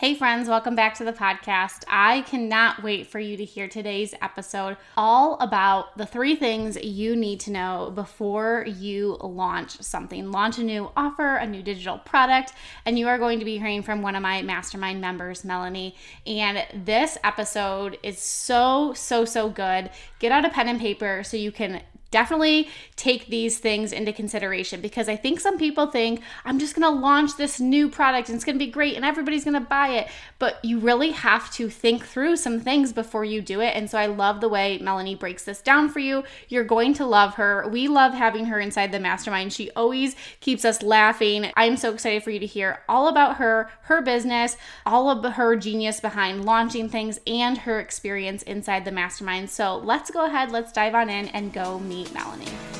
Hey, friends, welcome back to the podcast. I cannot wait for you to hear today's episode all about the three things you need to know before you launch something, launch a new offer, a new digital product. And you are going to be hearing from one of my mastermind members, Melanie. And this episode is so, so, so good. Get out a pen and paper so you can definitely take these things into consideration because I think some people think I'm just going to launch this new product and it's going to be great and everybody's going to buy it. But you really have to think through some things before you do it. And so I love the way Melanie breaks this down for you. You're going to love her. We love having her inside the mastermind. She always keeps us laughing. I'm so excited for you to hear all about her, her business, all of her genius behind launching things, and her experience inside the mastermind. So let's go ahead, let's dive on in and go meet Melanie.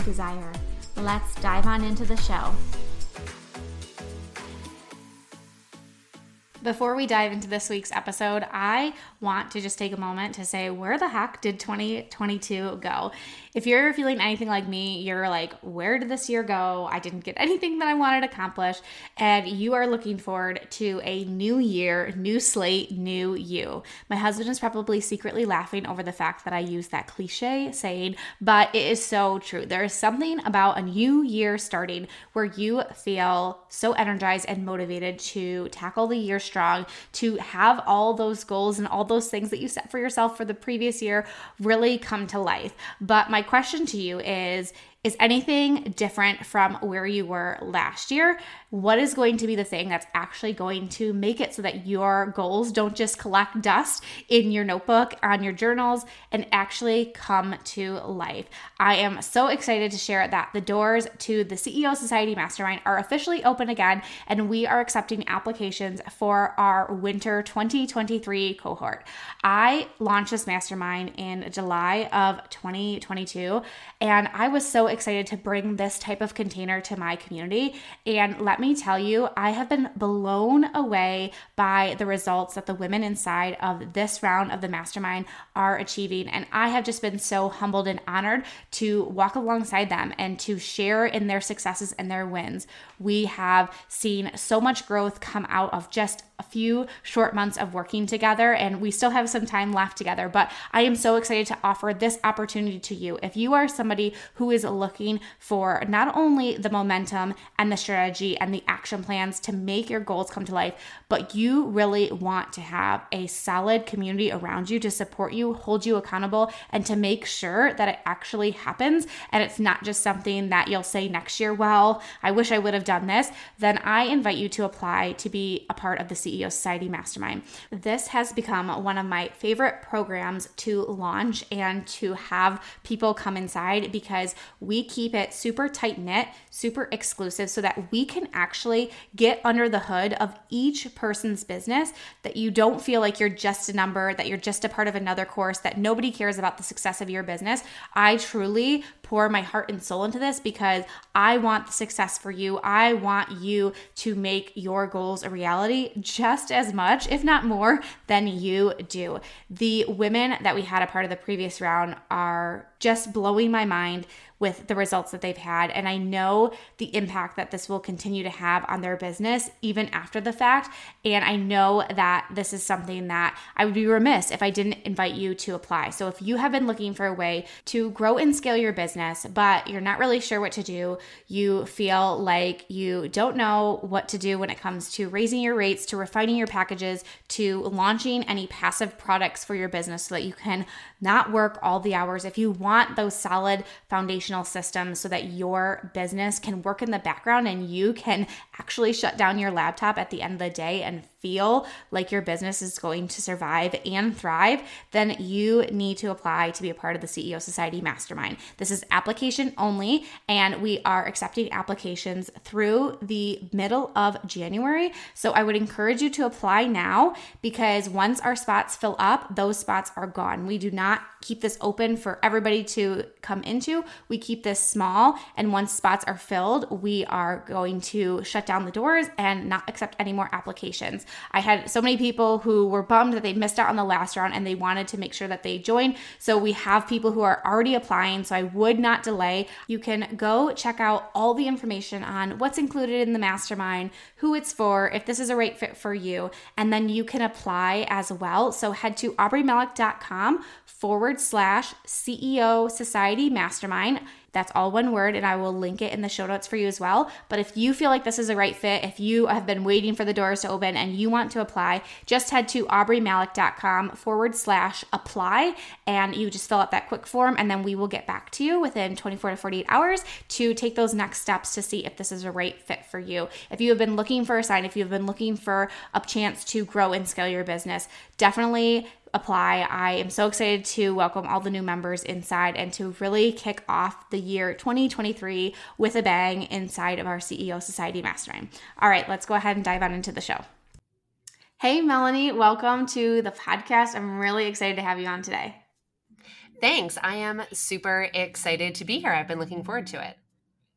desire. Let's dive on into the show. Before we dive into this week's episode, I want to just take a moment to say, where the heck did 2022 go? If you're feeling anything like me, you're like, where did this year go? I didn't get anything that I wanted to accomplish. And you are looking forward to a new year, new slate, new you. My husband is probably secretly laughing over the fact that I use that cliche saying, but it is so true. There is something about a new year starting where you feel so energized and motivated to tackle the year strong, to have all those goals and all those things that you set for yourself for the previous year really come to life. But my question to you is is anything different from where you were last year? What is going to be the thing that's actually going to make it so that your goals don't just collect dust in your notebook, on your journals, and actually come to life? I am so excited to share that the doors to the CEO Society Mastermind are officially open again, and we are accepting applications for our winter 2023 cohort. I launched this mastermind in July of 2022, and I was so excited to bring this type of container to my community. And let me tell you, I have been blown away by the results that the women inside of this round of the mastermind are achieving. And I have just been so humbled and honored to walk alongside them and to share in their successes and their wins. We have seen so much growth come out of just a few short months of working together, and we still have some time left together. But I am so excited to offer this opportunity to you. If you are somebody who is looking for not only the momentum and the strategy and the action plans to make your goals come to life, but you really want to have a solid community around you to support you, hold you accountable, and to make sure that it actually happens and it's not just something that you'll say next year, well, I wish I would have done this, then I invite you to apply to be a part of the CEO Society Mastermind. This has become one of my favorite programs to launch and to have people come inside because we keep it super tight knit, super exclusive, so that we can actually get under the hood of each person's business, that you don't feel like you're just a number, that you're just a part of another course, that nobody cares about the success of your business. I truly pour my heart and soul into this because I want the success for you. I want you to make your goals a reality just as much, if not more, than you do. The women that we had a part of the previous round are just blowing my mind with the results that they've had. And I know the impact that this will continue to have on their business even after the fact. And I know that this is something that I would be remiss if I didn't invite you to apply. So if you have been looking for a way to grow and scale your business, but you're not really sure what to do, you feel like you don't know what to do when it comes to raising your rates, to refining your packages, to launching any passive products for your business so that you can not work all the hours. If you want those solid foundational systems so that your business can work in the background and you can actually shut down your laptop at the end of the day and feel like your business is going to survive and thrive, then you need to apply to be a part of the CEO Society Mastermind. This is application only, and we are accepting applications through the middle of January. So I would encourage you to apply now because once our spots fill up, those spots are gone. We do not keep this open for everybody to come into. We keep this small, and once spots are filled, we are going to shut down the doors and not accept any more applications. I had so many people who were bummed that they missed out on the last round and they wanted to make sure that they join. So we have people who are already applying. So I would not delay. You can go check out all the information on what's included in the mastermind, who it's for, if this is a right fit for you, and then you can apply as well. So head to aubreemalick.com forward slash CEO Society Mastermind. That's all one word, and I will link it in the show notes for you as well. But if you feel like this is a right fit, if you have been waiting for the doors to open and you want to apply, just head to aubreemalick.com forward slash apply and you just fill out that quick form, and then we will get back to you within 24 to 48 hours to take those next steps to see if this is a right fit for you. If you have been looking for a sign, if you've been looking for a chance to grow and scale your business, definitely apply. I am so excited to welcome all the new members inside and to really kick off the year 2023 with a bang inside of our CEO Society Mastermind. All right, let's go ahead and dive on into the show. Hey, Melanie, welcome to the podcast. I'm really excited to have you on today. Thanks. I am super excited to be here. I've been looking forward to it.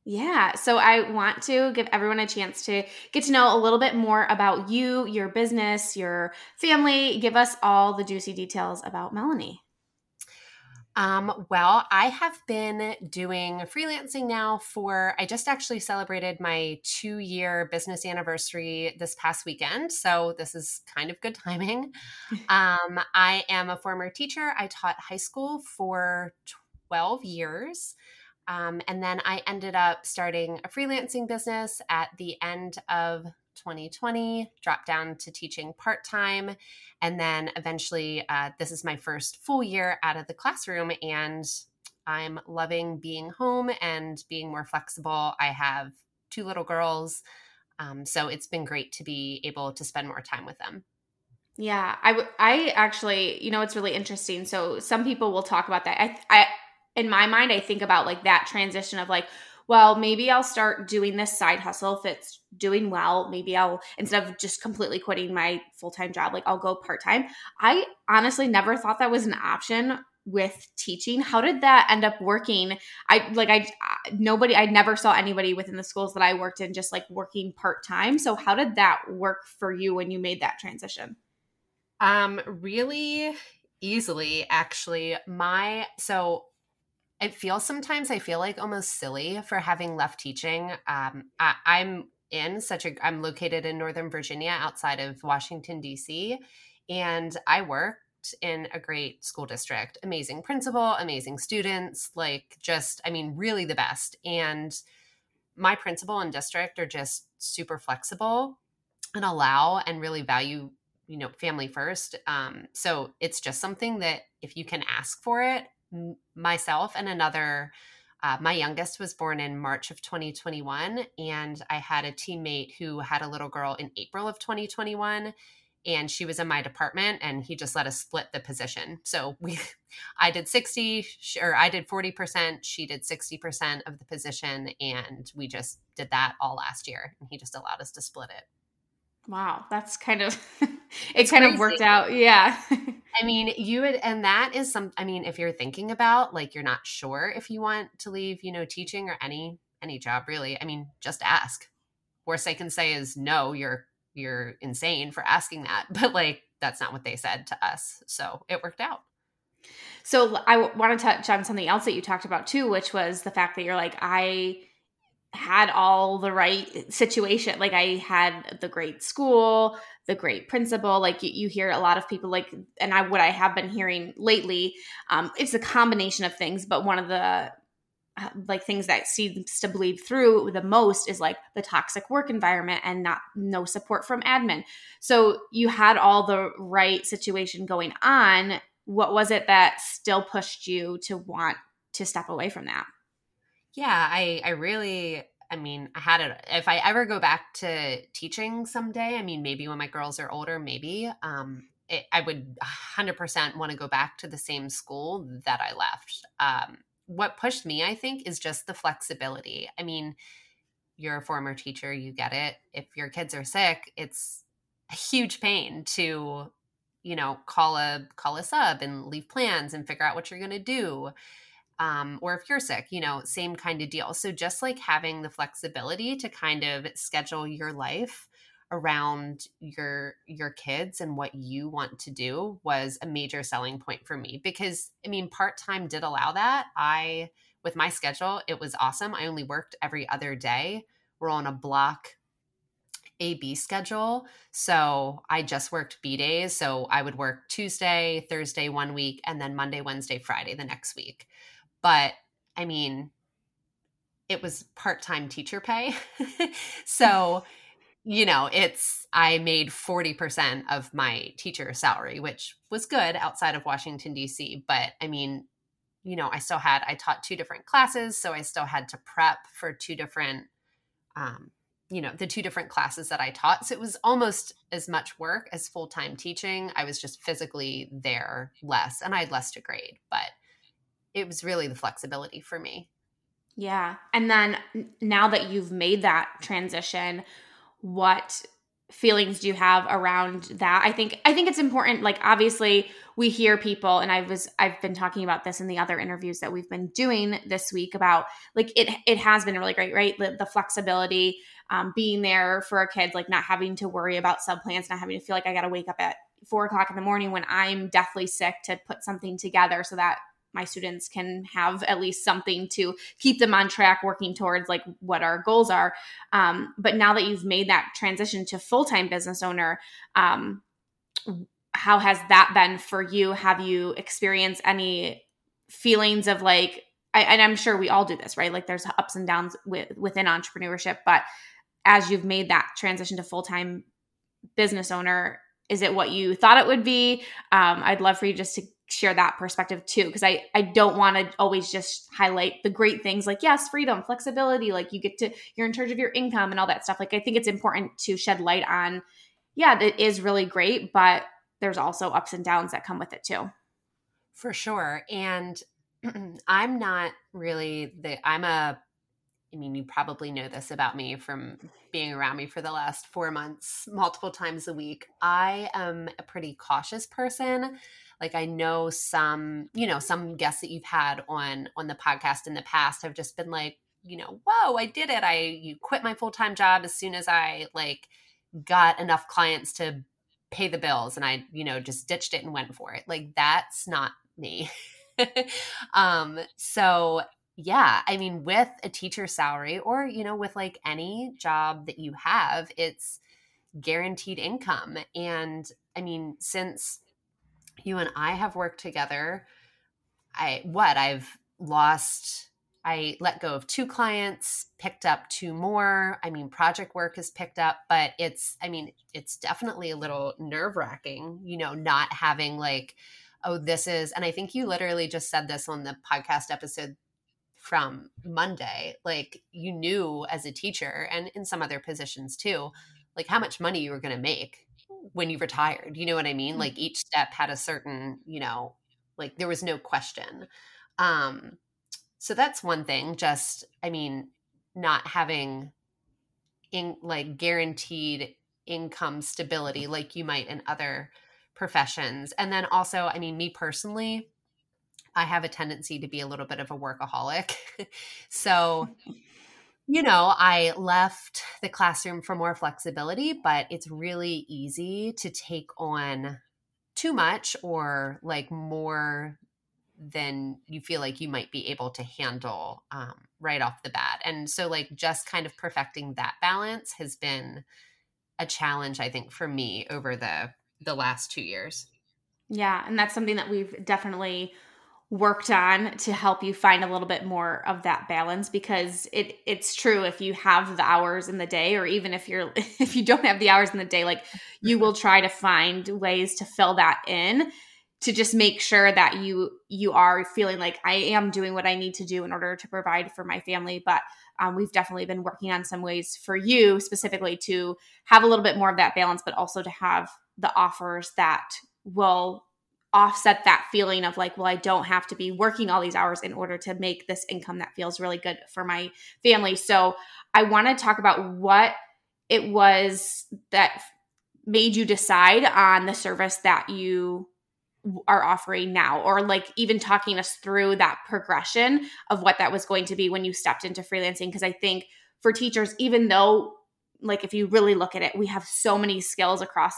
Yeah. So I want to give everyone a chance to get to know a little bit more about you, your business, your family. Give us all the juicy details about Melanie. Um, well, I have been doing freelancing now for, I just actually celebrated my two year business anniversary this past weekend. So this is kind of good timing. um, I am a former teacher. I taught high school for 12 years. Um, and then I ended up starting a freelancing business at the end of 2020, dropped down to teaching part time. And then eventually, uh, this is my first full year out of the classroom. And I'm loving being home and being more flexible. I have two little girls. Um, so it's been great to be able to spend more time with them. Yeah, I, w- I actually, you know, it's really interesting. So some people will talk about that. I, I, in my mind, I think about like that transition of like, well, maybe I'll start doing this side hustle if it's doing well. Maybe I'll, instead of just completely quitting my full time job, like I'll go part time. I honestly never thought that was an option with teaching. How did that end up working? I like i nobody i never saw anybody within the schools that i worked in just like working part-time. So how did that work for you when you made that transition? Um really easily actually. My so it feels sometimes I feel like almost silly for having left teaching. Um, I, I'm in such a I'm located in Northern Virginia outside of Washington D.C. and I worked in a great school district. Amazing principal, amazing students, like just I mean really the best. And my principal and district are just super flexible and allow and really value you know family first um, so it's just something that if you can ask for it myself and another uh, my youngest was born in March of 2021, and I had a teammate who had a little girl in April of 2021, and she was in my department, and he just let us split the position. So we, I did 60, or I did 40%, she did 60% of the position, and we just did that all last year, and he just allowed us to split it. Wow, that's kind of it kind crazy. of worked out. Yeah. I mean, you would and that is some I mean, if you're thinking about like you're not sure if you want to leave, you know, teaching or any any job really, I mean, just ask. Worst I can say is no, you're you're insane for asking that. But like that's not what they said to us. So it worked out. So I want to touch on something else that you talked about too, which was the fact that you're like, I had all the right situation. Like I had the great school, the great principal. Like you, you hear a lot of people like, and I what I have been hearing lately, um, it's a combination of things. But one of the uh, like things that seems to bleed through the most is like the toxic work environment and not no support from admin. So you had all the right situation going on. What was it that still pushed you to want to step away from that? Yeah, I I really I mean, I had it. If I ever go back to teaching someday, I mean, maybe when my girls are older, maybe um, it, I would 100% want to go back to the same school that I left. Um, what pushed me, I think, is just the flexibility. I mean, you're a former teacher, you get it. If your kids are sick, it's a huge pain to, you know, call a call a sub and leave plans and figure out what you're going to do. Um, or if you're sick, you know, same kind of deal. So just like having the flexibility to kind of schedule your life around your your kids and what you want to do was a major selling point for me because I mean part-time did allow that. I with my schedule, it was awesome. I only worked every other day. We're on a block AB schedule. So I just worked B days. So I would work Tuesday, Thursday one week, and then Monday, Wednesday, Friday the next week. But I mean, it was part time teacher pay. so you know, it's I made 40% of my teacher salary, which was good outside of Washington DC, but I mean, you know, I still had I taught two different classes, so I still had to prep for two different um you know, the two different classes that I taught. So it was almost as much work as full-time teaching. I was just physically there less and I had less to grade, but it was really the flexibility for me. Yeah. And then now that you've made that transition, what feelings do you have around that i think i think it's important like obviously we hear people and i was i've been talking about this in the other interviews that we've been doing this week about like it it has been really great right the, the flexibility um, being there for a kid like not having to worry about sub plans not having to feel like i gotta wake up at four o'clock in the morning when i'm deathly sick to put something together so that my students can have at least something to keep them on track working towards like what our goals are. Um, but now that you've made that transition to full-time business owner um, how has that been for you? Have you experienced any feelings of like I, and i'm sure we all do this right? Like there's ups and downs with, within entrepreneurship but as you've made that transition to full-time business owner is it what you thought it would be? Um, i'd love for you just to share that perspective too because i i don't want to always just highlight the great things like yes freedom flexibility like you get to you're in charge of your income and all that stuff like i think it's important to shed light on yeah it is really great but there's also ups and downs that come with it too for sure and i'm not really the i'm a I mean, you probably know this about me from being around me for the last four months, multiple times a week. I am a pretty cautious person like i know some you know some guests that you've had on on the podcast in the past have just been like you know whoa i did it. I you quit my full-time job as soon as i like got enough clients to pay the bills and i you know just ditched it and went for it. Like that's not me. Um so yeah i mean with a teacher salary or you know with like any job that you have it's guaranteed income. And i mean since you and I have worked together. I what I've lost I let go of two clients, picked up two more. I mean, project work has picked up, but it's, I mean, it's definitely a little nerve wracking, you know, not having like, oh, this is, and I think you literally just said this on the podcast episode from Monday. Like, you knew as a teacher and in some other positions too, like how much money you were going to make when you retired. You know what I mean? Mm-hmm. Like each step had a certain, you know, like there was no question. Um so that's one thing just I mean not having in like guaranteed income stability like you might in other professions. And then also, I mean me personally, I have a tendency to be a little bit of a workaholic. so you know, I left the classroom for more flexibility, but it's really easy to take on too much or like more than you feel like you might be able to handle um, right off the bat. And so, like, just kind of perfecting that balance has been a challenge, I think, for me over the the last two years. Yeah, and that's something that we've definitely worked on to help you find a little bit more of that balance because it it's true if you have the hours in the day or even if you're if you don't have the hours in the day like you will try to find ways to fill that in to just make sure that you you are feeling like I am doing what I need to do in order to provide for my family but um, we've definitely been working on some ways for you specifically to have a little bit more of that balance but also to have the offers that will offset that feeling of like, well, I don't have to be working all these hours in order to make this income that feels really good for my family. So I want to talk about what it was that made you decide on the service that you are offering now or like even talking us through that progression of what that was going to be when you stepped into freelancing because i think for teachers even though like if you really look at it we have so many skills across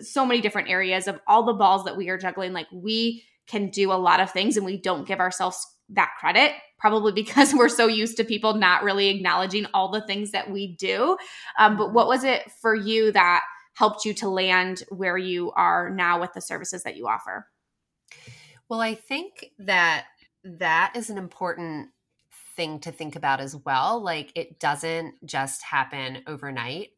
so many different areas of all the balls that we are juggling. Like we can do a lot of things and we don't give ourselves that credit, probably because we're so used to people not really acknowledging all the things that we do. Um, but what was it for you that helped you to land where you are now with the services that you offer? Well, I think that that is an important thing to think about as well. Like it doesn't just happen overnight,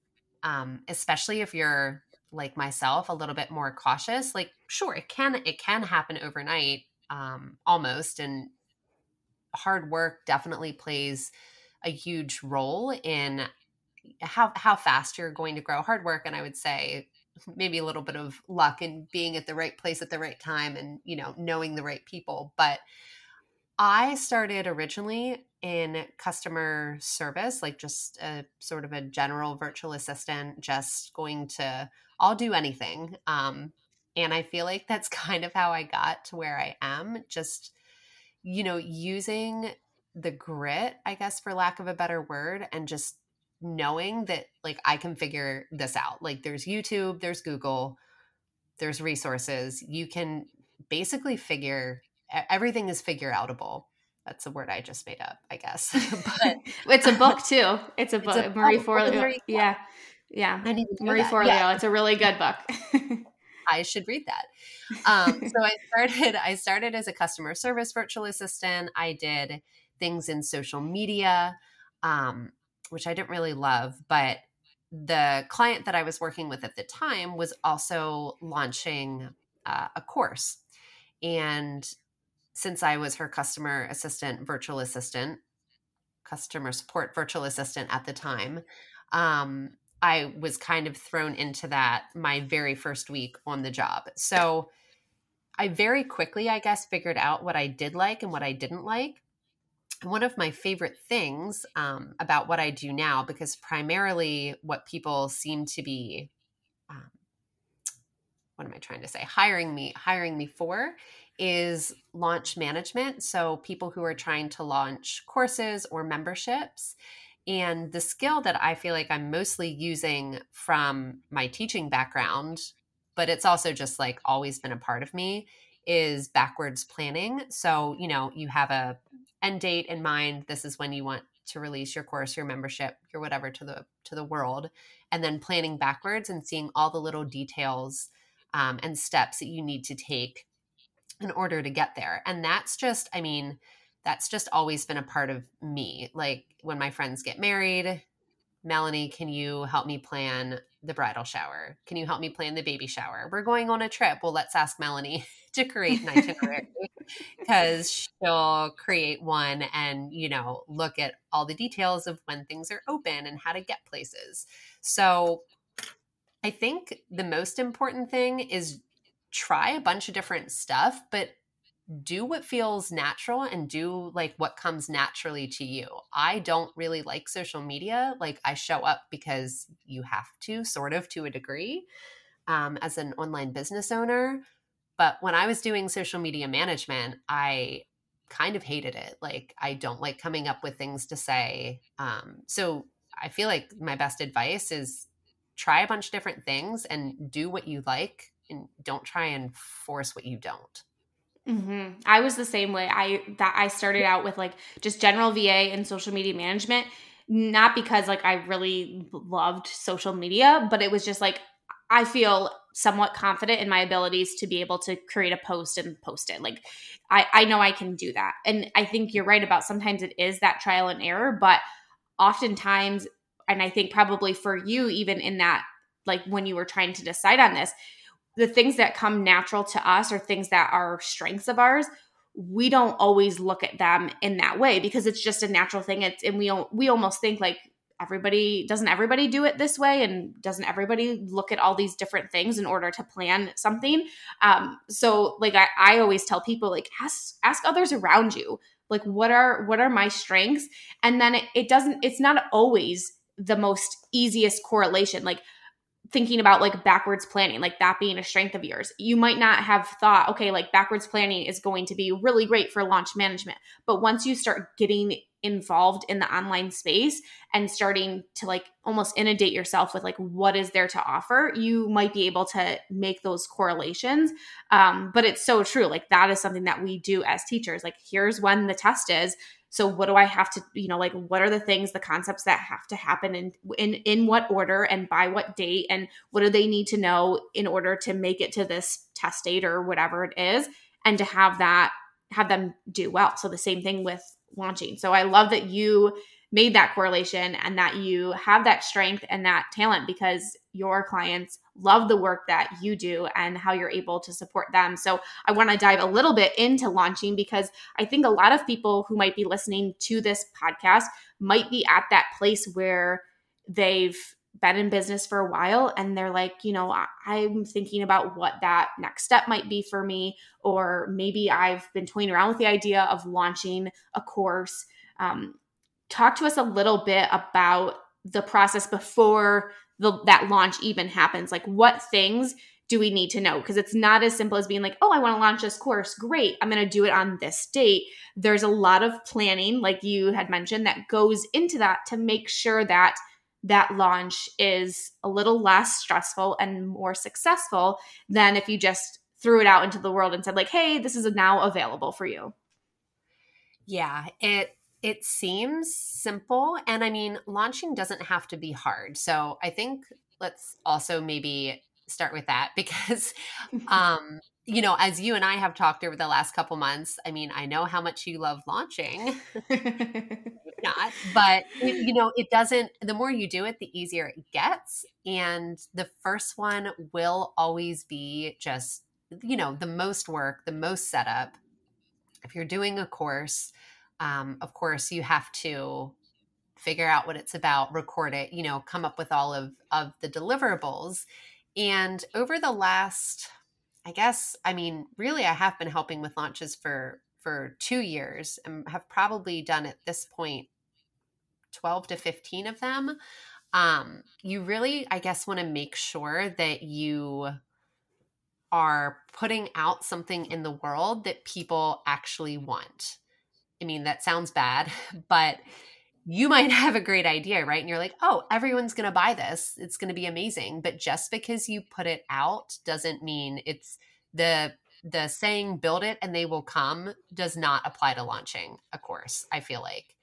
um, especially if you're like myself a little bit more cautious like sure it can it can happen overnight um almost and hard work definitely plays a huge role in how how fast you're going to grow. Hard work and i would say maybe a little bit of luck and being at the right place at the right time and you know knowing the right people but i started originally in customer service like just a sort of a general virtual assistant just going to I'll do anything. Um, and I feel like that's kind of how I got to where I am. Just, you know, using the grit, I guess, for lack of a better word, and just knowing that like I can figure this out. Like there's YouTube, there's Google, there's resources. You can basically figure everything is figure outable. That's a word I just made up, I guess. but it's a book too. It's a book. It's a Marie Forleo. Yeah. Yeah. Marie Forleo. Yeah. It's a really good book. I should read that. Um, so I started. I started as a customer service virtual assistant. I did things in social media, um, which I didn't really love, but the client that I was working with at the time was also launching uh, a course, and since I was her customer assistant, virtual assistant, customer support virtual assistant at the time, um, I was kind of thrown into that my very first week on the job. So I very quickly, I guess, figured out what I did like and what I didn't like. One of my favorite things um, about what I do now, because primarily what people seem to be, um, what am I trying to say, hiring me, hiring me for, is launch management. So people who are trying to launch courses or memberships and the skill that I feel like I'm mostly using from my teaching background, but it's also just like always been a part of me, is backwards planning. So, you know, you have a end date in mind. This is when you want to release your course, your membership, your whatever to the to the world, and then planning backwards and seeing all the little details um, and steps that you need to take in order to get there. And that's just, I mean, that's just always been a part of me. Like when my friends get married, Melanie, can you help me plan the bridal shower? Can you help me plan the baby shower? We're going on a trip. Well, let's ask Melanie to create an itinerary because she'll create one and, you know, look at all the details of when things are open and how to get places. So I think the most important thing is try a bunch of different stuff, but do what feels natural and do like what comes naturally to you. I don't really like social media. Like I show up because you have to, sort of to a degree, um, as an online business owner. But when I was doing social media management, I kind of hated it. Like I don't like coming up with things to say. Um, so I feel like my best advice is try a bunch of different things and do what you like and don't try and force what you don't. Mm-hmm. I was the same way. I that I started out with like just general VA and social media management, not because like I really loved social media, but it was just like I feel somewhat confident in my abilities to be able to create a post and post it. Like I I know I can do that. And I think you're right about sometimes it is that trial and error, but oftentimes and I think probably for you even in that like when you were trying to decide on this, the things that come natural to us or things that are strengths of ours we don't always look at them in that way because it's just a natural thing. It's and we we almost think like everybody doesn't everybody do it this way? And doesn't everybody look at all these different things in order to plan something? Um so like i, I always tell people like ask ask others around you like what are what are my strengths? And then it, it doesn't it's not always the most easiest correlation. Like thinking about like backwards planning, like that being a strength of yours. You might not have thought, okay, like backwards planning is going to be really great for launch management. But once you start getting involved in the online space and starting to like almost inundate yourself with like what is there to offer, you might be able to make those correlations. Um, but it's so true. Like that is something that we do as teachers. Like here's when the test is so what do i have to you know like what are the things the concepts that have to happen in in in what order and by what date? And what do they need to know in order to make it to this test date or whatever it is? And to have that have them do well. So the same thing with launching. So i love that you made that correlation and that you have that strength and that talent because your clients love the work that you do and how you're able to support them. So, I want to dive a little bit into launching because I think a lot of people who might be listening to this podcast might be at that place where they've been in business for a while and they're like, you know, I'm thinking about what that next step might be for me. Or maybe I've been toying around with the idea of launching a course. Um, talk to us a little bit about the process before the, that launch even happens. Like, what things do we need to know? Because it's not as simple as being like, oh, I want to launch this course. Great. I'm going to do it on this date. There's a lot of planning, like you had mentioned, that goes into that to make sure that that launch is a little less stressful and more successful than if you just threw it out into the world and said like hey this is now available for you yeah it it seems simple. And I mean, launching doesn't have to be hard. So I think let's also maybe start with that because, um, you know, as you and I have talked over the last couple months, I mean, I know how much you love launching. not, but it, you know, it doesn't, the more you do it, the easier it gets. And the first one will always be just, you know, the most work, the most setup. If you're doing a course, um, of course you have to figure out what it's about record it you know come up with all of of the deliverables. And over the last i guess i mean really i have been helping with launches for for two years and have probably done at this point 12 to 15 of them. Um, you really i guess want to make sure that you are putting out something in the world that people actually want I mean, that sounds bad, but you might have a great idea, right? And you're like, oh, everyone's going to buy this. It's going to be amazing. But just because you put it out doesn't mean it's the the saying build it and they will come does not apply to launching a course i feel like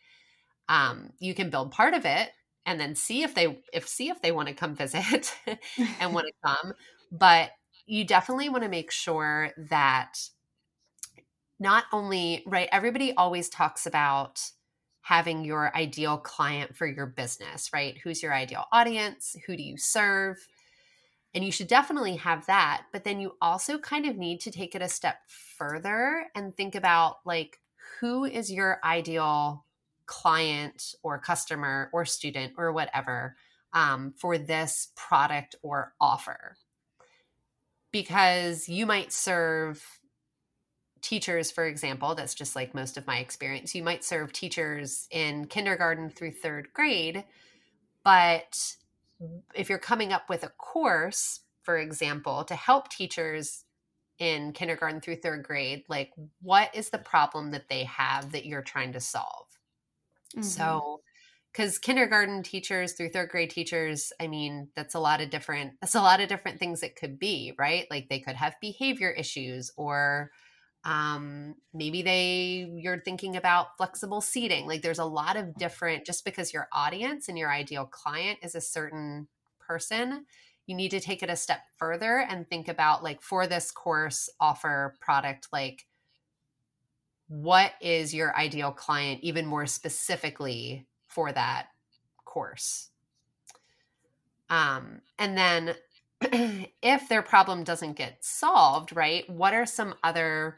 um, you can build part of it and then see if they if see if they want to come visit and want to come but you definitely want to make sure that not only, right, everybody always talks about having your ideal client for your business, right? Who's your ideal audience? Who do you serve? And you should definitely have that. But then you also kind of need to take it a step further and think about like, who is your ideal client or customer or student or whatever um, for this product or offer? Because you might serve teachers, for example, that's just like most of my experience. You might serve teachers in kindergarten through third grade, but if you're coming up with a course, for example, to help teachers in kindergarten through third grade, like what is the problem that they have that you're trying to solve? Mm-hmm. So, because kindergarten teachers through third grade teachers, I mean, that's a lot of different, that's a lot of different things it could be, right? Like they could have behavior issues or um maybe they you're thinking about flexible seating like there's a lot of different just because your audience and your ideal client is a certain person you need to take it a step further and think about like for this course offer product like what is your ideal client even more specifically for that course? Um and then if their problem doesn't get solved right what are some other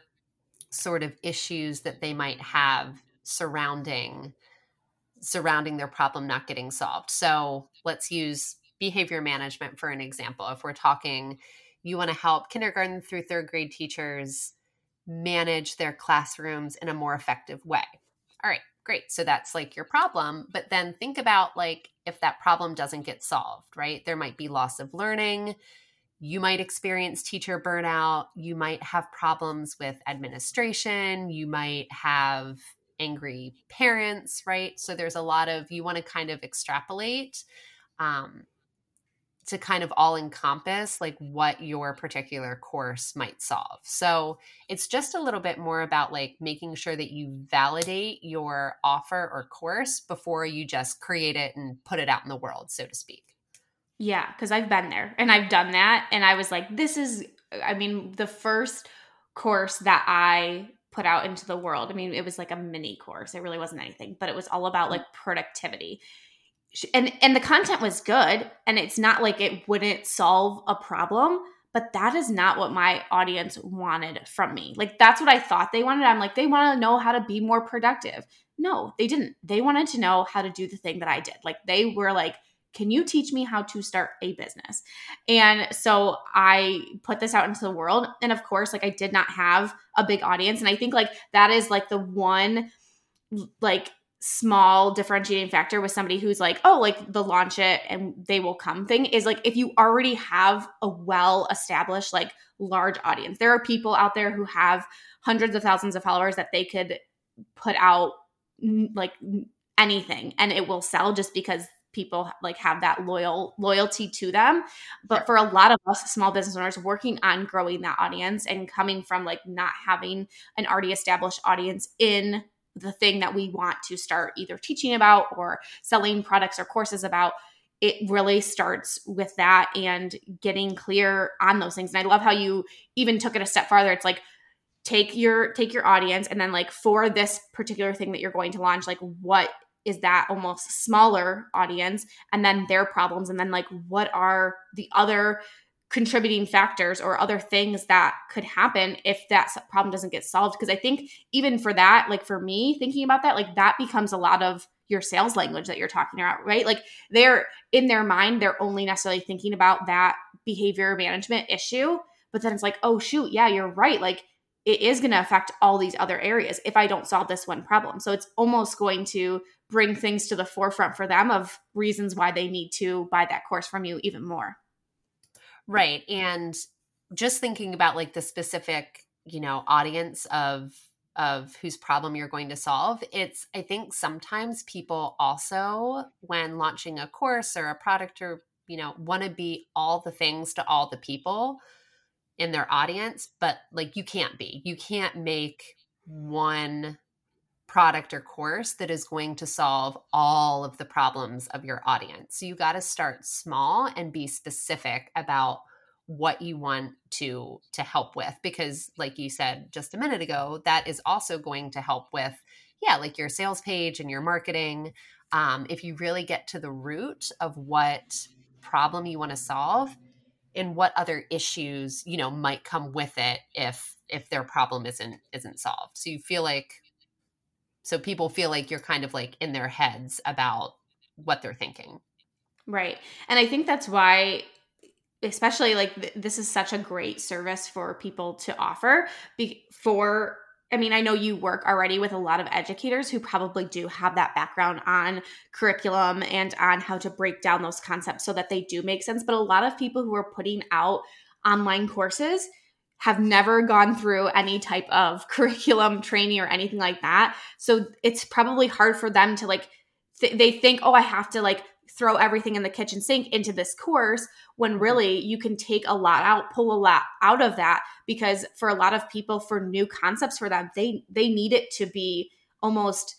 sort of issues that they might have surrounding surrounding their problem not getting solved. So let's use behavior management for an example. If we're talking, you want to help kindergarten through third grade teachers manage their classrooms in a more effective way. All right, great. So that's like your problem. But then think about like if that problem doesn't get solved, right? There might be loss of learning you might experience teacher burnout. You might have problems with administration. You might have angry parents, right? So there's a lot of, you want to kind of extrapolate um, to kind of all encompass like what your particular course might solve. So it's just a little bit more about like making sure that you validate your offer or course before you just create it and put it out in the world, so to speak. Yeah, because I've been there and I've done that. And I was like, this is, I mean, the first course that I put out into the world, I mean, it was like a mini course. It really wasn't anything, but it was all about like productivity. And and the content was good and it's not like it wouldn't solve a problem, but that is not what my audience wanted from me. Like that's what I thought they wanted. I'm like they want to know how to be more productive. No, they didn't. They wanted to know how to do the thing that I did. Like they were like can you teach me how to start a business? And so I put this out into the world. And of course, like I did not have a big audience. And I think like that is like the one like small differentiating factor with somebody who's like, oh, like the launch it and they will come thing is like if you already have a well established, like large audience, there are people out there who have hundreds of thousands of followers that they could put out like anything and it will sell just because people like have that loyal loyalty to them. But for a lot of us small business owners working on growing that audience and coming from like not having an already established audience in the thing that we want to start either teaching about or selling products or courses about it really starts with that and getting clear on those things. And i love how you even took it a step farther. It's like take your take your audience and then like for this particular thing that you're going to launch like what is that almost smaller audience and then their problems? And then like what are the other contributing factors or other things that could happen if that problem doesn't get solved? Because i think even for that like for me thinking about that like that becomes a lot of your sales language that you're talking about right? Like they're in their mind they're only necessarily thinking about that behavior management issue but then it's like oh shoot yeah you're right like it is going to affect all these other areas if I don't solve this one problem. So it's almost going to bring things to the forefront for them of reasons why they need to buy that course from you even more. Right. And just thinking about like the specific, you know, audience of of whose problem you're going to solve, it's I think sometimes people also when launching a course or a product or, you know, want to be all the things to all the people in their audience, but like you can't be. You can't make one product or course that is going to solve all of the problems of your audience. So you got to start small and be specific about what you want to to help with because like you said just a minute ago that is also going to help with yeah like your sales page and your marketing um, if you really get to the root of what problem you want to solve and what other issues you know might come with it if if their problem isn't isn't solved so you feel like so people feel like you're kind of like in their heads about what they're thinking right and i think that's why especially like th- this is such a great service for people to offer be- for I mean, I know you work already with a lot of educators who probably do have that background on curriculum and on how to break down those concepts so that they do make sense. But a lot of people who are putting out online courses have never gone through any type of curriculum training or anything like that. So it's probably hard for them to like, th- they think, oh, I have to like throw everything in the kitchen sink into this course when mm-hmm. really you can take a lot out pull a lot out of that because for a lot of people for new concepts for them they they need it to be almost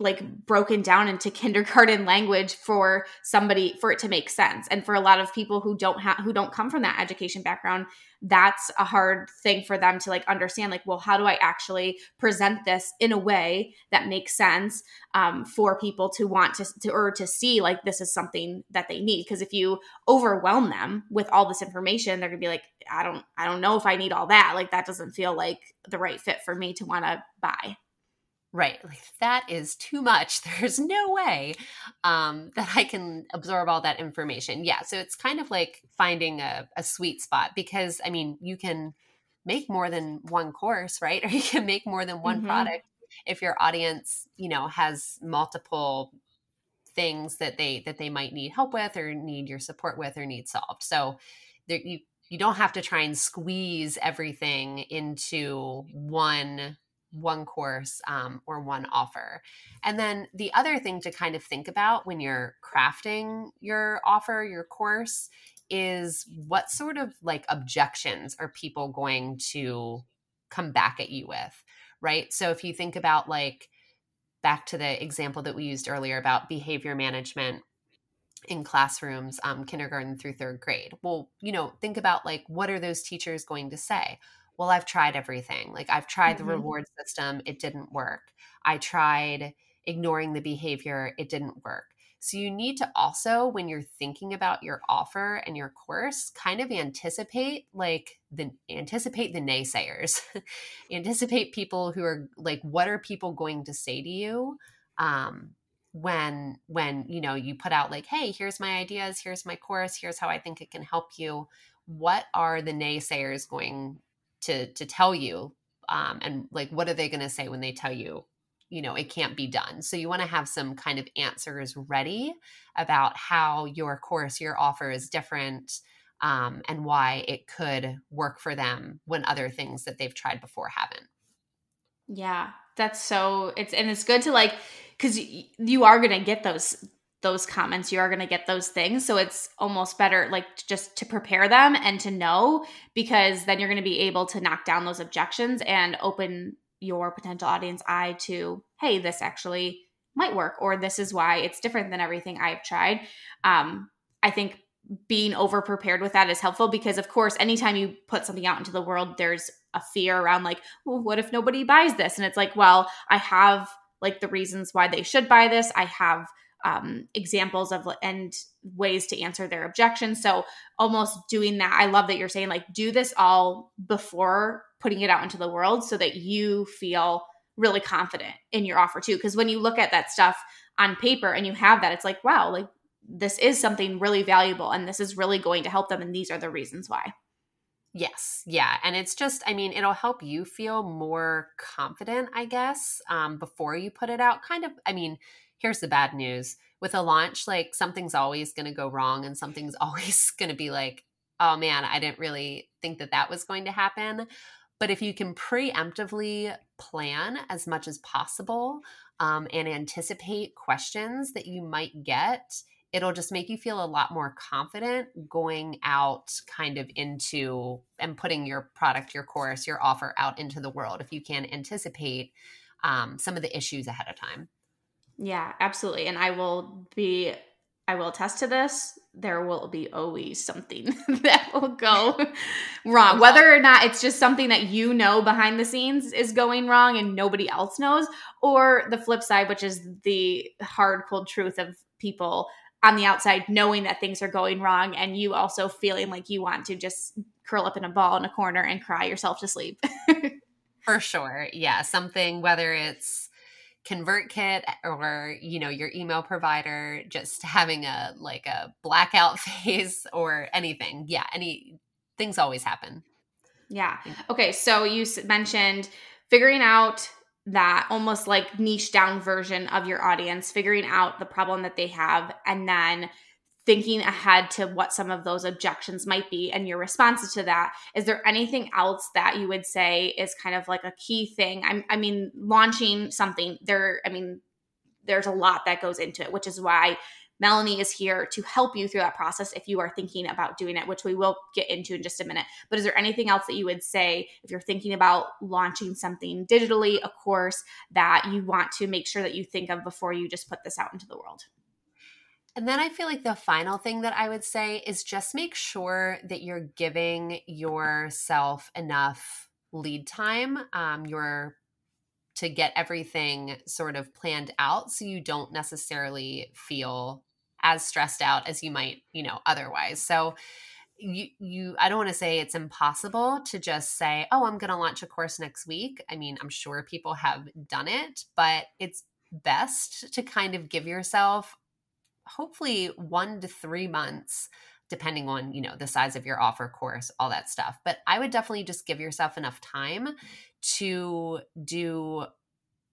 like broken down into kindergarten language for somebody for it to make sense. And for a lot of people who don't have who don't come from that education background that's a hard thing for them to like understand like well how do i actually present this in a way that makes sense um, for people to want to, to or to see like this is something that they need? Because if you overwhelm them with all this information they're gonna be like i don't i don't know if i need all that. Like that doesn't feel like the right fit for me to want to buy Right. Like that is too much. There's no way um, that I can absorb all that information. Yeah. So it's kind of like finding a, a sweet spot because, I mean, you can make more than one course, right? Or you can make more than one mm-hmm. product if your audience, you know, has multiple things that they that they might need help with or need your support with or need solved. So there, you you don't have to try and squeeze everything into one one course um, or one offer. And then the other thing to kind of think about when you're crafting your offer, your course, is what sort of like objections are people going to come back at you with, right? So if you think about like back to the example that we used earlier about behavior management in classrooms um, kindergarten through third grade well you know think about like what are those teachers going to say well, I've tried everything. Like I've tried mm-hmm. the reward system, it didn't work. I tried ignoring the behavior, it didn't work. So you need to also when you're thinking about your offer and your course, kind of anticipate like the anticipate the naysayers. anticipate people who are like what are people going to say to you? Um when when you know you put out like hey here's my ideas here's my course here's how i think it can help you what are the naysayers going to to tell you um, and like what are they going to say when they tell you you know it can't be done. So you want to have some kind of answers ready about how your course your offer is different um, and why it could work for them when other things that they've tried before haven't. Yeah that's so it's and it's good to like because you are going to get those those comments you are going to get those things. So it's almost better like just to prepare them and to know because then you're going to be able to knock down those objections and open your potential audience eye to hey this actually might work or this is why it's different than everything i've tried. Um, i think being over prepared with that is helpful because of course anytime you put something out into the world there's a fear around like well what if nobody buys this? And it's like well i have like the reasons why they should buy this. I have um, examples of and ways to answer their objections. So almost doing that, I love that you're saying like do this all before putting it out into the world so that you feel really confident in your offer too. Because when you look at that stuff on paper and you have that, it's like wow, like this is something really valuable and this is really going to help them, and these are the reasons why. Yes, yeah, and it's just, I mean, it'll help you feel more confident, I guess, um, before you put it out. Kind of, I mean, here's the bad news. With a launch like something's always going to go wrong and something's always going to be like oh man i didn't really think that that was going to happen. But if you can preemptively plan as much as possible um, and anticipate questions that you might get it'll just make you feel a lot more confident going out kind of into and putting your product your course your offer out into the world if you can anticipate um, some of the issues ahead of time yeah, absolutely. And I will be I will attest to this. There will be always something that will go wrong. Whether or not it's just something that you know behind the scenes is going wrong and nobody else knows, or the flip side, which is the hard, cold truth of people on the outside knowing that things are going wrong and you also feeling like you want to just curl up in a ball in a corner and cry yourself to sleep. For sure. Yeah. Something, whether it's ConvertKit or you know your email provider just having a like a blackout phase or anything. Yeah any things always happen. Yeah. Okay so you mentioned figuring out that almost like niche down version of your audience figuring out the problem that they have and then thinking ahead to what some of those objections might be and your responses to that is there anything else that you would say is kind of like a key thing i i mean launching something there i mean there's a lot that goes into it which is why Melanie is here to help you through that process if you are thinking about doing it, which we will get into in just a minute. But is there anything else that you would say if you're thinking about launching something digitally, a course that you want to make sure that you think of before you just put this out into the world? And then I feel like the final thing that I would say is just make sure that you're giving yourself enough lead time. Um, your to get everything sort of planned out so you don't necessarily feel as stressed out as you might, you know, otherwise. So you you I don't want to say it's impossible to just say, "Oh, I'm going to launch a course next week." I mean, I'm sure people have done it, but it's best to kind of give yourself hopefully 1 to 3 months depending on you know the size of your offer course all that stuff. But i would definitely just give yourself enough time to do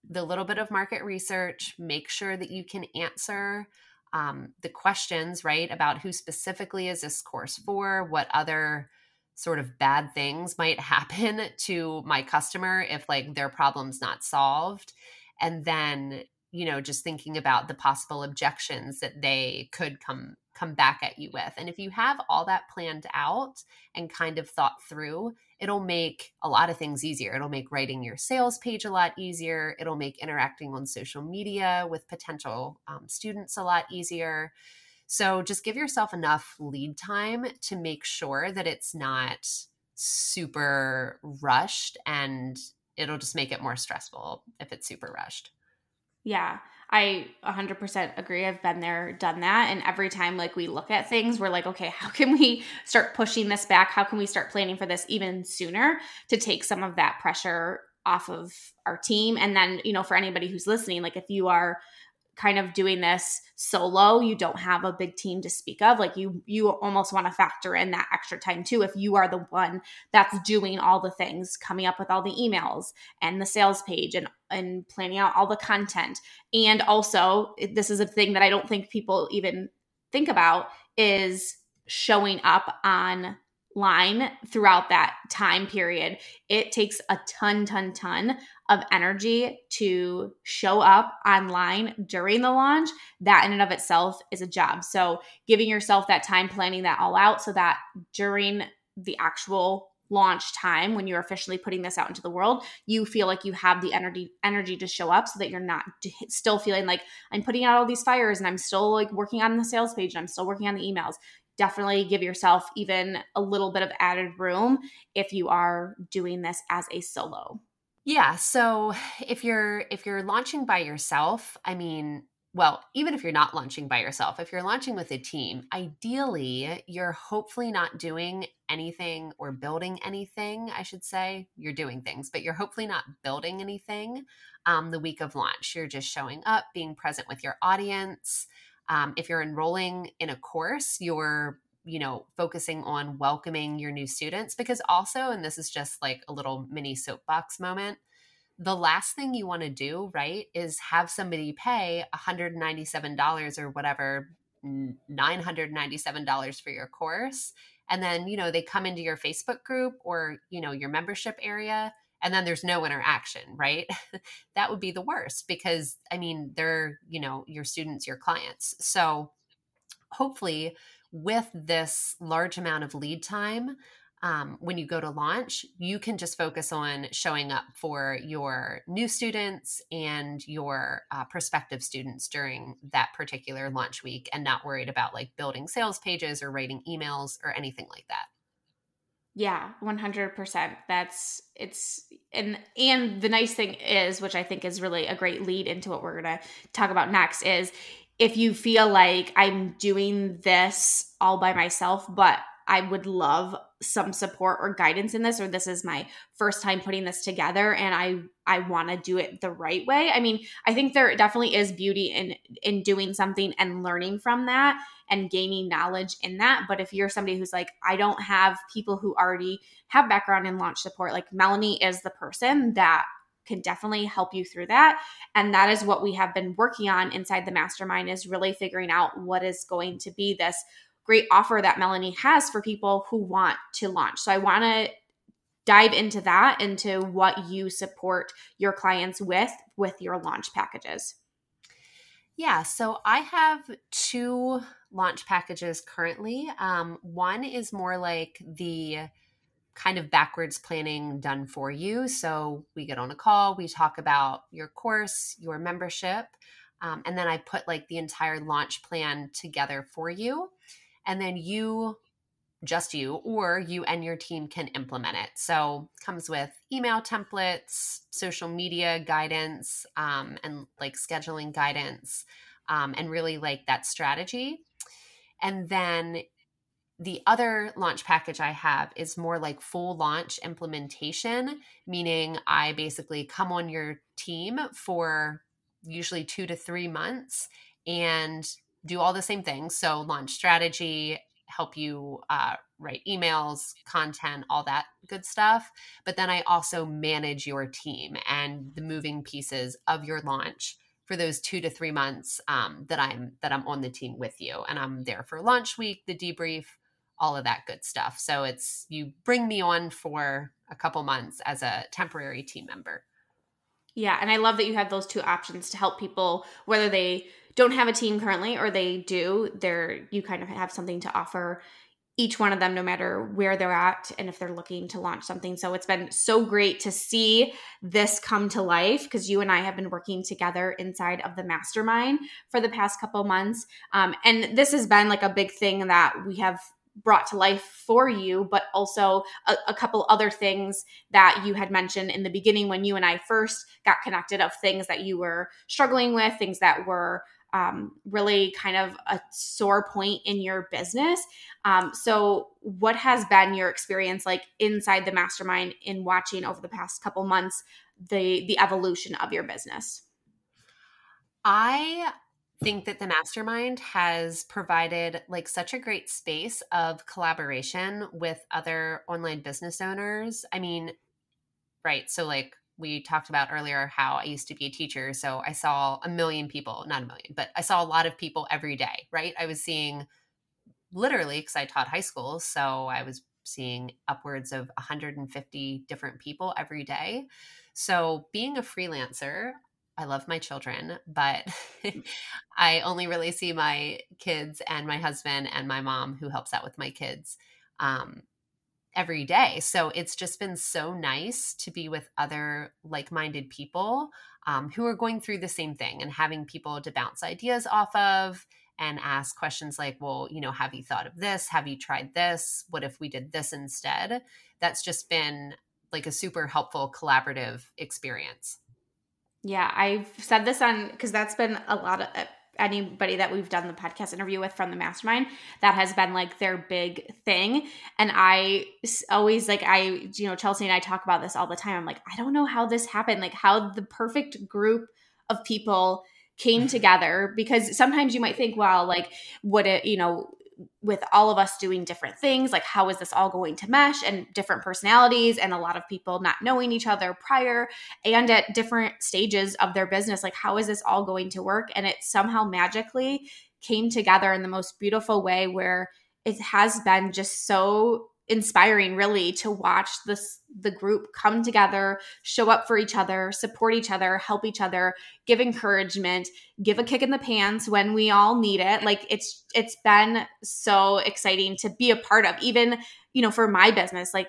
the little bit of market research make sure that you can answer um, the questions right about who specifically is this course for what other sort of bad things might happen to my customer if like their problem's not solved and then you know just thinking about the possible objections that they could come come back at you with. And if you have all that planned out and kind of thought through it'll make a lot of things easier. It'll make writing your sales page a lot easier. It'll make interacting on social media with potential um, students a lot easier. So just give yourself enough lead time to make sure that it's not super rushed and it'll just make it more stressful if it's super rushed yeah, I 100% agree. I've been there, done that. And every time like we look at things, we're like, okay, how can we start pushing this back? How can we start planning for this even sooner to take some of that pressure off of our team? And then, you know, for anybody who's listening, like if you are kind of doing this solo you don't have a big team to speak of like you you almost want to factor in that extra time too if you are the one that's doing all the things coming up with all the emails and the sales page and and planning out all the content. And also this is a thing that i don't think people even think about is showing up on line throughout that time period. It takes a ton ton ton of energy to show up online during the launch that in and of itself is a job so giving yourself that time planning that all out so that during the actual launch time when you're officially putting this out into the world you feel like you have the energy energy to show up so that you're not still feeling like i'm putting out all these fires and i'm still like working on the sales page and i'm still working on the emails definitely give yourself even a little bit of added room if you are doing this as a solo. Yeah, so if you're if you're launching by yourself, I mean, well, even if you're not launching by yourself, if you're launching with a team, ideally you're hopefully not doing anything or building anything, I should say. You're doing things, but you're hopefully not building anything um, the week of launch. You're just showing up, being present with your audience, um, if you're enrolling in a course, you're you know focusing on welcoming your new students because also and this is just like a little mini soapbox moment the last thing you want to do right is have somebody pay $197 or whatever $997 for your course and then you know they come into your facebook group or you know your membership area and then there's no interaction, right? that would be the worst because I mean, they're, you know, your students, your clients. So hopefully, with this large amount of lead time, um, when you go to launch, you can just focus on showing up for your new students and your uh, prospective students during that particular launch week and not worried about like building sales pages or writing emails or anything like that. Yeah, 100%. That's it's and and the nice thing is which I think is really a great lead into what we're going to talk about next is if you feel like I'm doing this all by myself but I would love some support or guidance in this or this is my first time putting this together and I I want to do it the right way. I mean, I think there definitely is beauty in in doing something and learning from that and gaining knowledge in that, but if you're somebody who's like I don't have people who already have background in launch support, like Melanie is the person that can definitely help you through that and that is what we have been working on inside the mastermind is really figuring out what is going to be this great offer that Melanie has for people who want to launch. So I want to dive into that into what you support your clients with with your launch packages. Yeah, so I have two launch packages currently. Um, one is more like the kind of backwards planning done for you. So we get on a call, we talk about your course, your membership, um, and then I put like the entire launch plan together for you. And then you, just you, or you and your team can implement it. So comes with email templates, social media guidance, um, and like scheduling guidance, um, and really like that strategy. And then the other launch package I have is more like full launch implementation, meaning I basically come on your team for usually two to three months and do all the same things. So, launch strategy, help you uh, write emails, content, all that good stuff. But then I also manage your team and the moving pieces of your launch for those two to three months um, that I'm that I'm on the team with you, and I'm there for launch week, the debrief, all of that good stuff. So it's you bring me on for a couple months as a temporary team member. Yeah, and I love that you have those two options to help people whether they don't have a team currently or they do, they're you kind of have something to offer each one of them no matter where they're at and if they're looking to launch something. So it's been so great to see this come to life because you and I have been working together inside of the mastermind for the past couple months. Um, and this has been like a big thing that we have brought to life for you, but also a, a, couple other things that you had mentioned in the beginning when you and I first got connected of things that you were struggling with, things that were um, really kind of a sore point in your business. Um, so, what has been your experience like inside the mastermind in watching over the past couple months the the evolution of your business? I think that the mastermind has provided like such a great space of collaboration with other online business owners. I mean, right. So, like, we talked about earlier how I used to be a teacher. So, I saw a million people, not a million, but I saw a lot of people every day, right? I was seeing literally because I taught high school. So, I was seeing upwards of 150 different people every day. So, being a freelancer, I love my children, but mm. I only really see my kids and my husband and my mom who helps out with my kids um, every day. So it's just been so nice to be with other like minded people um, who are going through the same thing and having people to bounce ideas off of and ask questions like, well, you know, have you thought of this? Have you tried this? What if we did this instead? That's just been like a super helpful collaborative experience. Yeah, I've said this on because that's been a lot of uh, anybody that we've done the podcast interview with from the mastermind that has been like their big thing. And i always like i you know chelsea and i talk about this all the time. I'm like i don't know how this happened. Like how the perfect group of people came together because sometimes you might think well like would it you know with all of us doing different things like how is this all going to mesh and different personalities and a lot of people not knowing each other prior and at different stages of their business like how is this all going to work? And it somehow magically came together in the most beautiful way where it has been just so inspiring really to watch this the group come together show up for each other support each other help each other give encouragement give a kick in the pants when we all need it. Like it's it's been so exciting to be a part of even you know for my business like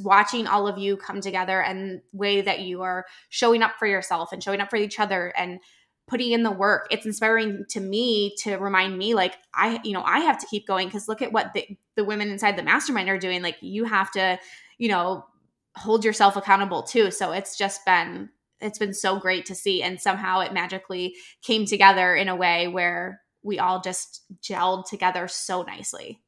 watching all of you come together and way that you are showing up for yourself and showing up for each other and putting in the work. It's inspiring to me to remind me like i you know i have to keep going because look at what the, the women inside the mastermind are doing like you have to you know hold yourself accountable too so it's just been it's been so great to see and somehow it magically came together in a way where we all just gelled together so nicely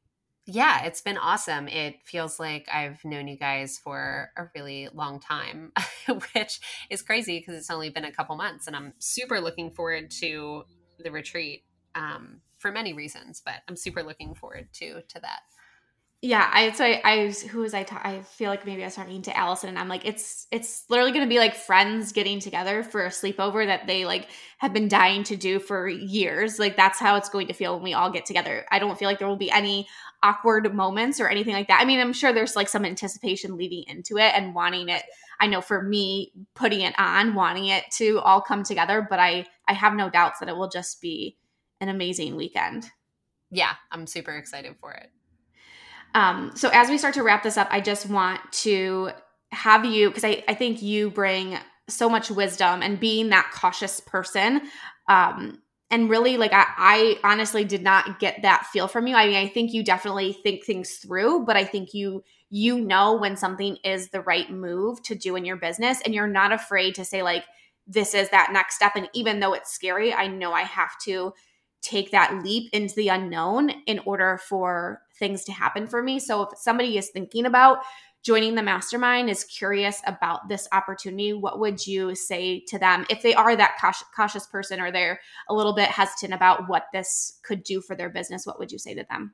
yeah, it's been awesome. It feels like I've known you guys for a really long time, which is crazy because it's only been a couple months. And I'm super looking forward to the retreat um, for many reasons, but I'm super looking forward to to that yeah i so i, I who was i ta- i feel like maybe i was talking to allison and i'm like it's it's literally going to be like friends getting together for a sleepover that they like have been dying to do for years like that's how it's going to feel when we all get together i don't feel like there will be any awkward moments or anything like that i mean i'm sure there's like some anticipation leading into it and wanting it i know for me putting it on wanting it to all come together but i I have no doubts that it will just be an amazing weekend. Yeah, I'm super excited for it. Um, so as we start to wrap this up, I just want to have you because I, I think you bring so much wisdom and being that cautious person. Um, and really like I, I honestly did not get that feel from you. I mean, I think you definitely think things through, but I think you you know when something is the right move to do in your business and you're not afraid to say like this is that next step and even though it's scary, I know I have to take that leap into the unknown in order for things to happen for me. So if somebody is thinking about joining the mastermind is curious about this opportunity, what would you say to them if they are that cautious person or they're a little bit hesitant about what this could do for their business? What would you say to them?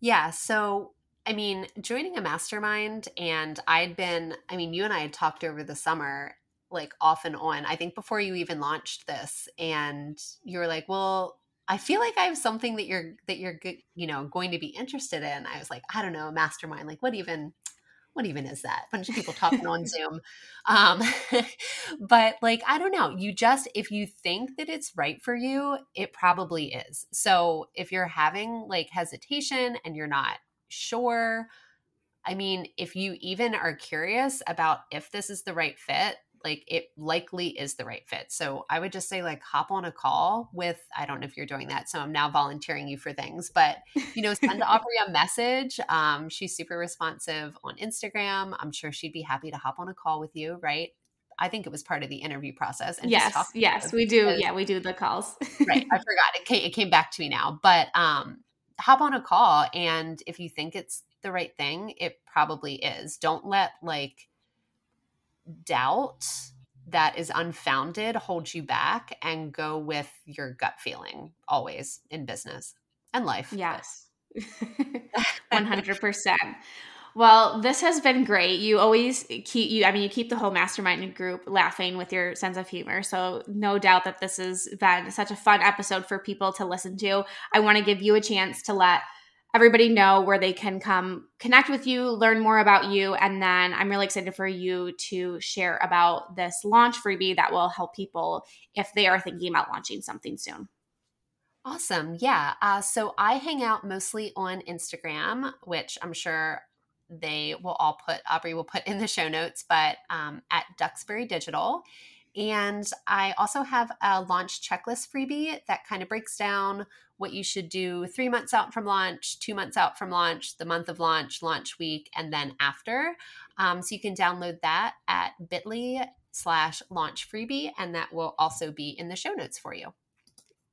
Yeah. So, I mean, joining a mastermind, and I'd been, I mean, you and I had talked over the summer, like off and on, I think before you even launched this, and you were like, well, I feel like I have something that you're that you're you know going to be interested in. I was like, I don't know, mastermind. Like, what even what even is that? A bunch of people talking on Zoom. Um, but like, I don't know. You just if you think that it's right for you, it probably is. So if you're having like hesitation and you're not sure, I mean, if you even are curious about if this is the right fit, like it likely is the right fit. So I would just say like hop on a call with I don't know if you're doing that, so I'm now volunteering you for things, but you know, send Aubree a message. Um, she's super responsive on Instagram. I'm sure she'd be happy to hop on a call with you, right? I think it was part of the interview process. And yes, yes, we do. Because, yeah, we do the calls. right, I forgot. It came, it came back to me now, but um, hop on a call, and if you think it's the right thing, it probably is. Don't let like doubt that is unfounded holds you back and go with your gut feeling always in business and life. Yes. 100%. Well, this has been great. You always keep you I mean you keep the whole mastermind group laughing with your sense of humor. So no doubt that this has been such a fun episode for people to listen to. I want to give you a chance to let everybody know where they can come connect with you, learn more about you. And then I'm really excited for you to share about this launch freebie that will help people if they are thinking about launching something soon. Awesome. Yeah. Uh, so I hang out mostly on Instagram, which I'm sure they will all put, Aubree will put in the show notes, but um, at Duxbury Digital. And I also have a launch checklist freebie that kind of breaks down what you should do three months out from launch, two months out from launch, the month of launch, launch week, and then after. Um, so you can download that at bit.ly slash launch freebie, and that will also be in the show notes for you.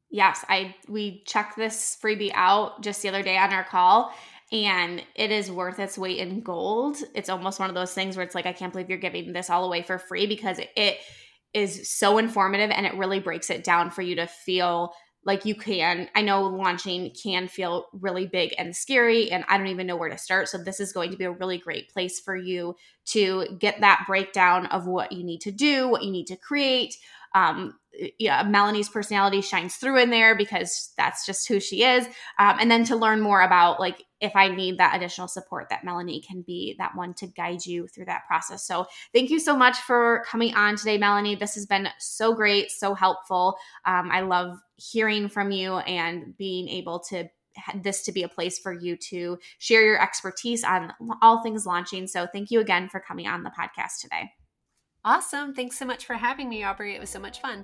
Yes, I we checked this freebie out just the other day on our call and it is worth its weight in gold. It's almost one of those things where it's like I can't believe you're giving this all away for free because it is so informative and it really breaks it down for you to feel like you can i know launching can feel really big and scary and i don't even know where to start so this is going to be a really great place for you to get that breakdown of what you need to do what you need to create um, yeah, Melanie's personality shines through in there because that's just who she is. Um, and then to learn more about like if I need that additional support, that Melanie can be that one to guide you through that process. So thank you so much for coming on today, Melanie. This has been so great, so helpful. Um, I love hearing from you and being able to this to be a place for you to share your expertise on all things launching. So thank you again for coming on the podcast today. Awesome. Thanks so much for having me, Aubree. It was so much fun.